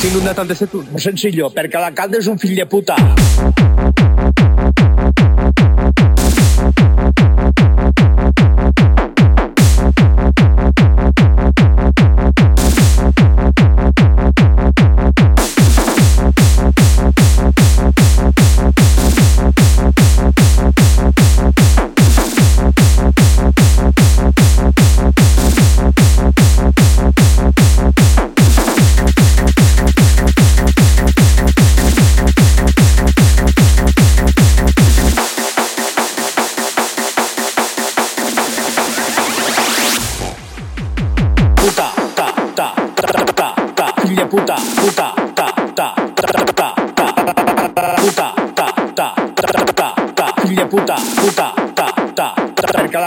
He de ser tu. No senzillo, perquè l'alcalde és un fill de puta.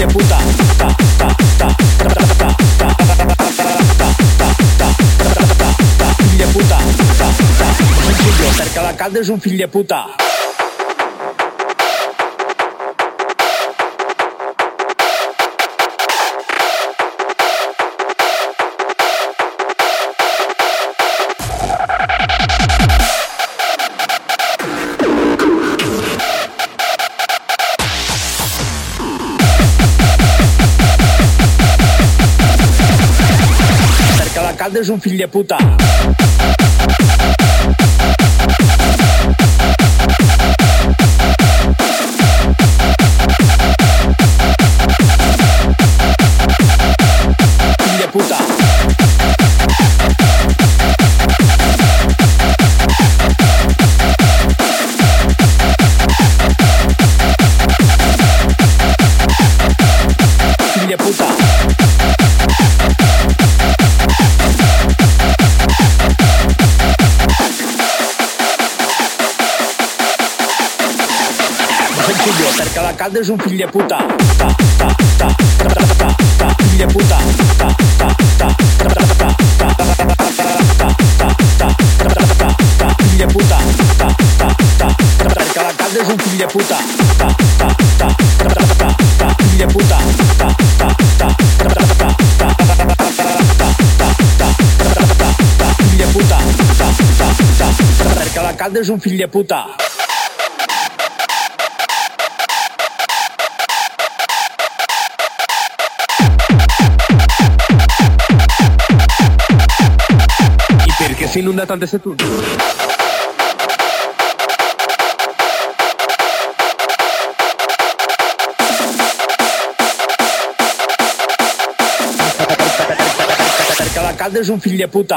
de puta. Fill de puta. puta. Fill de puta. fill de puta. Deixa um filho de puta. perquè la és un fill de puta. fill de puta. fill de puta. Ta, ta, ta, és un fill de puta. Ta, ta, ta, fill de puta. Ta, ta, ta, ta, fill de puta. un fill de puta. desse tudo. de a turno. Cada um filho de puta.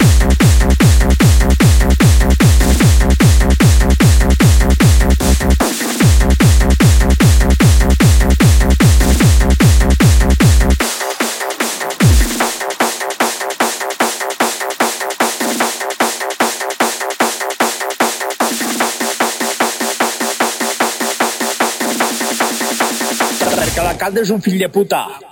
Cadê um filho de puta?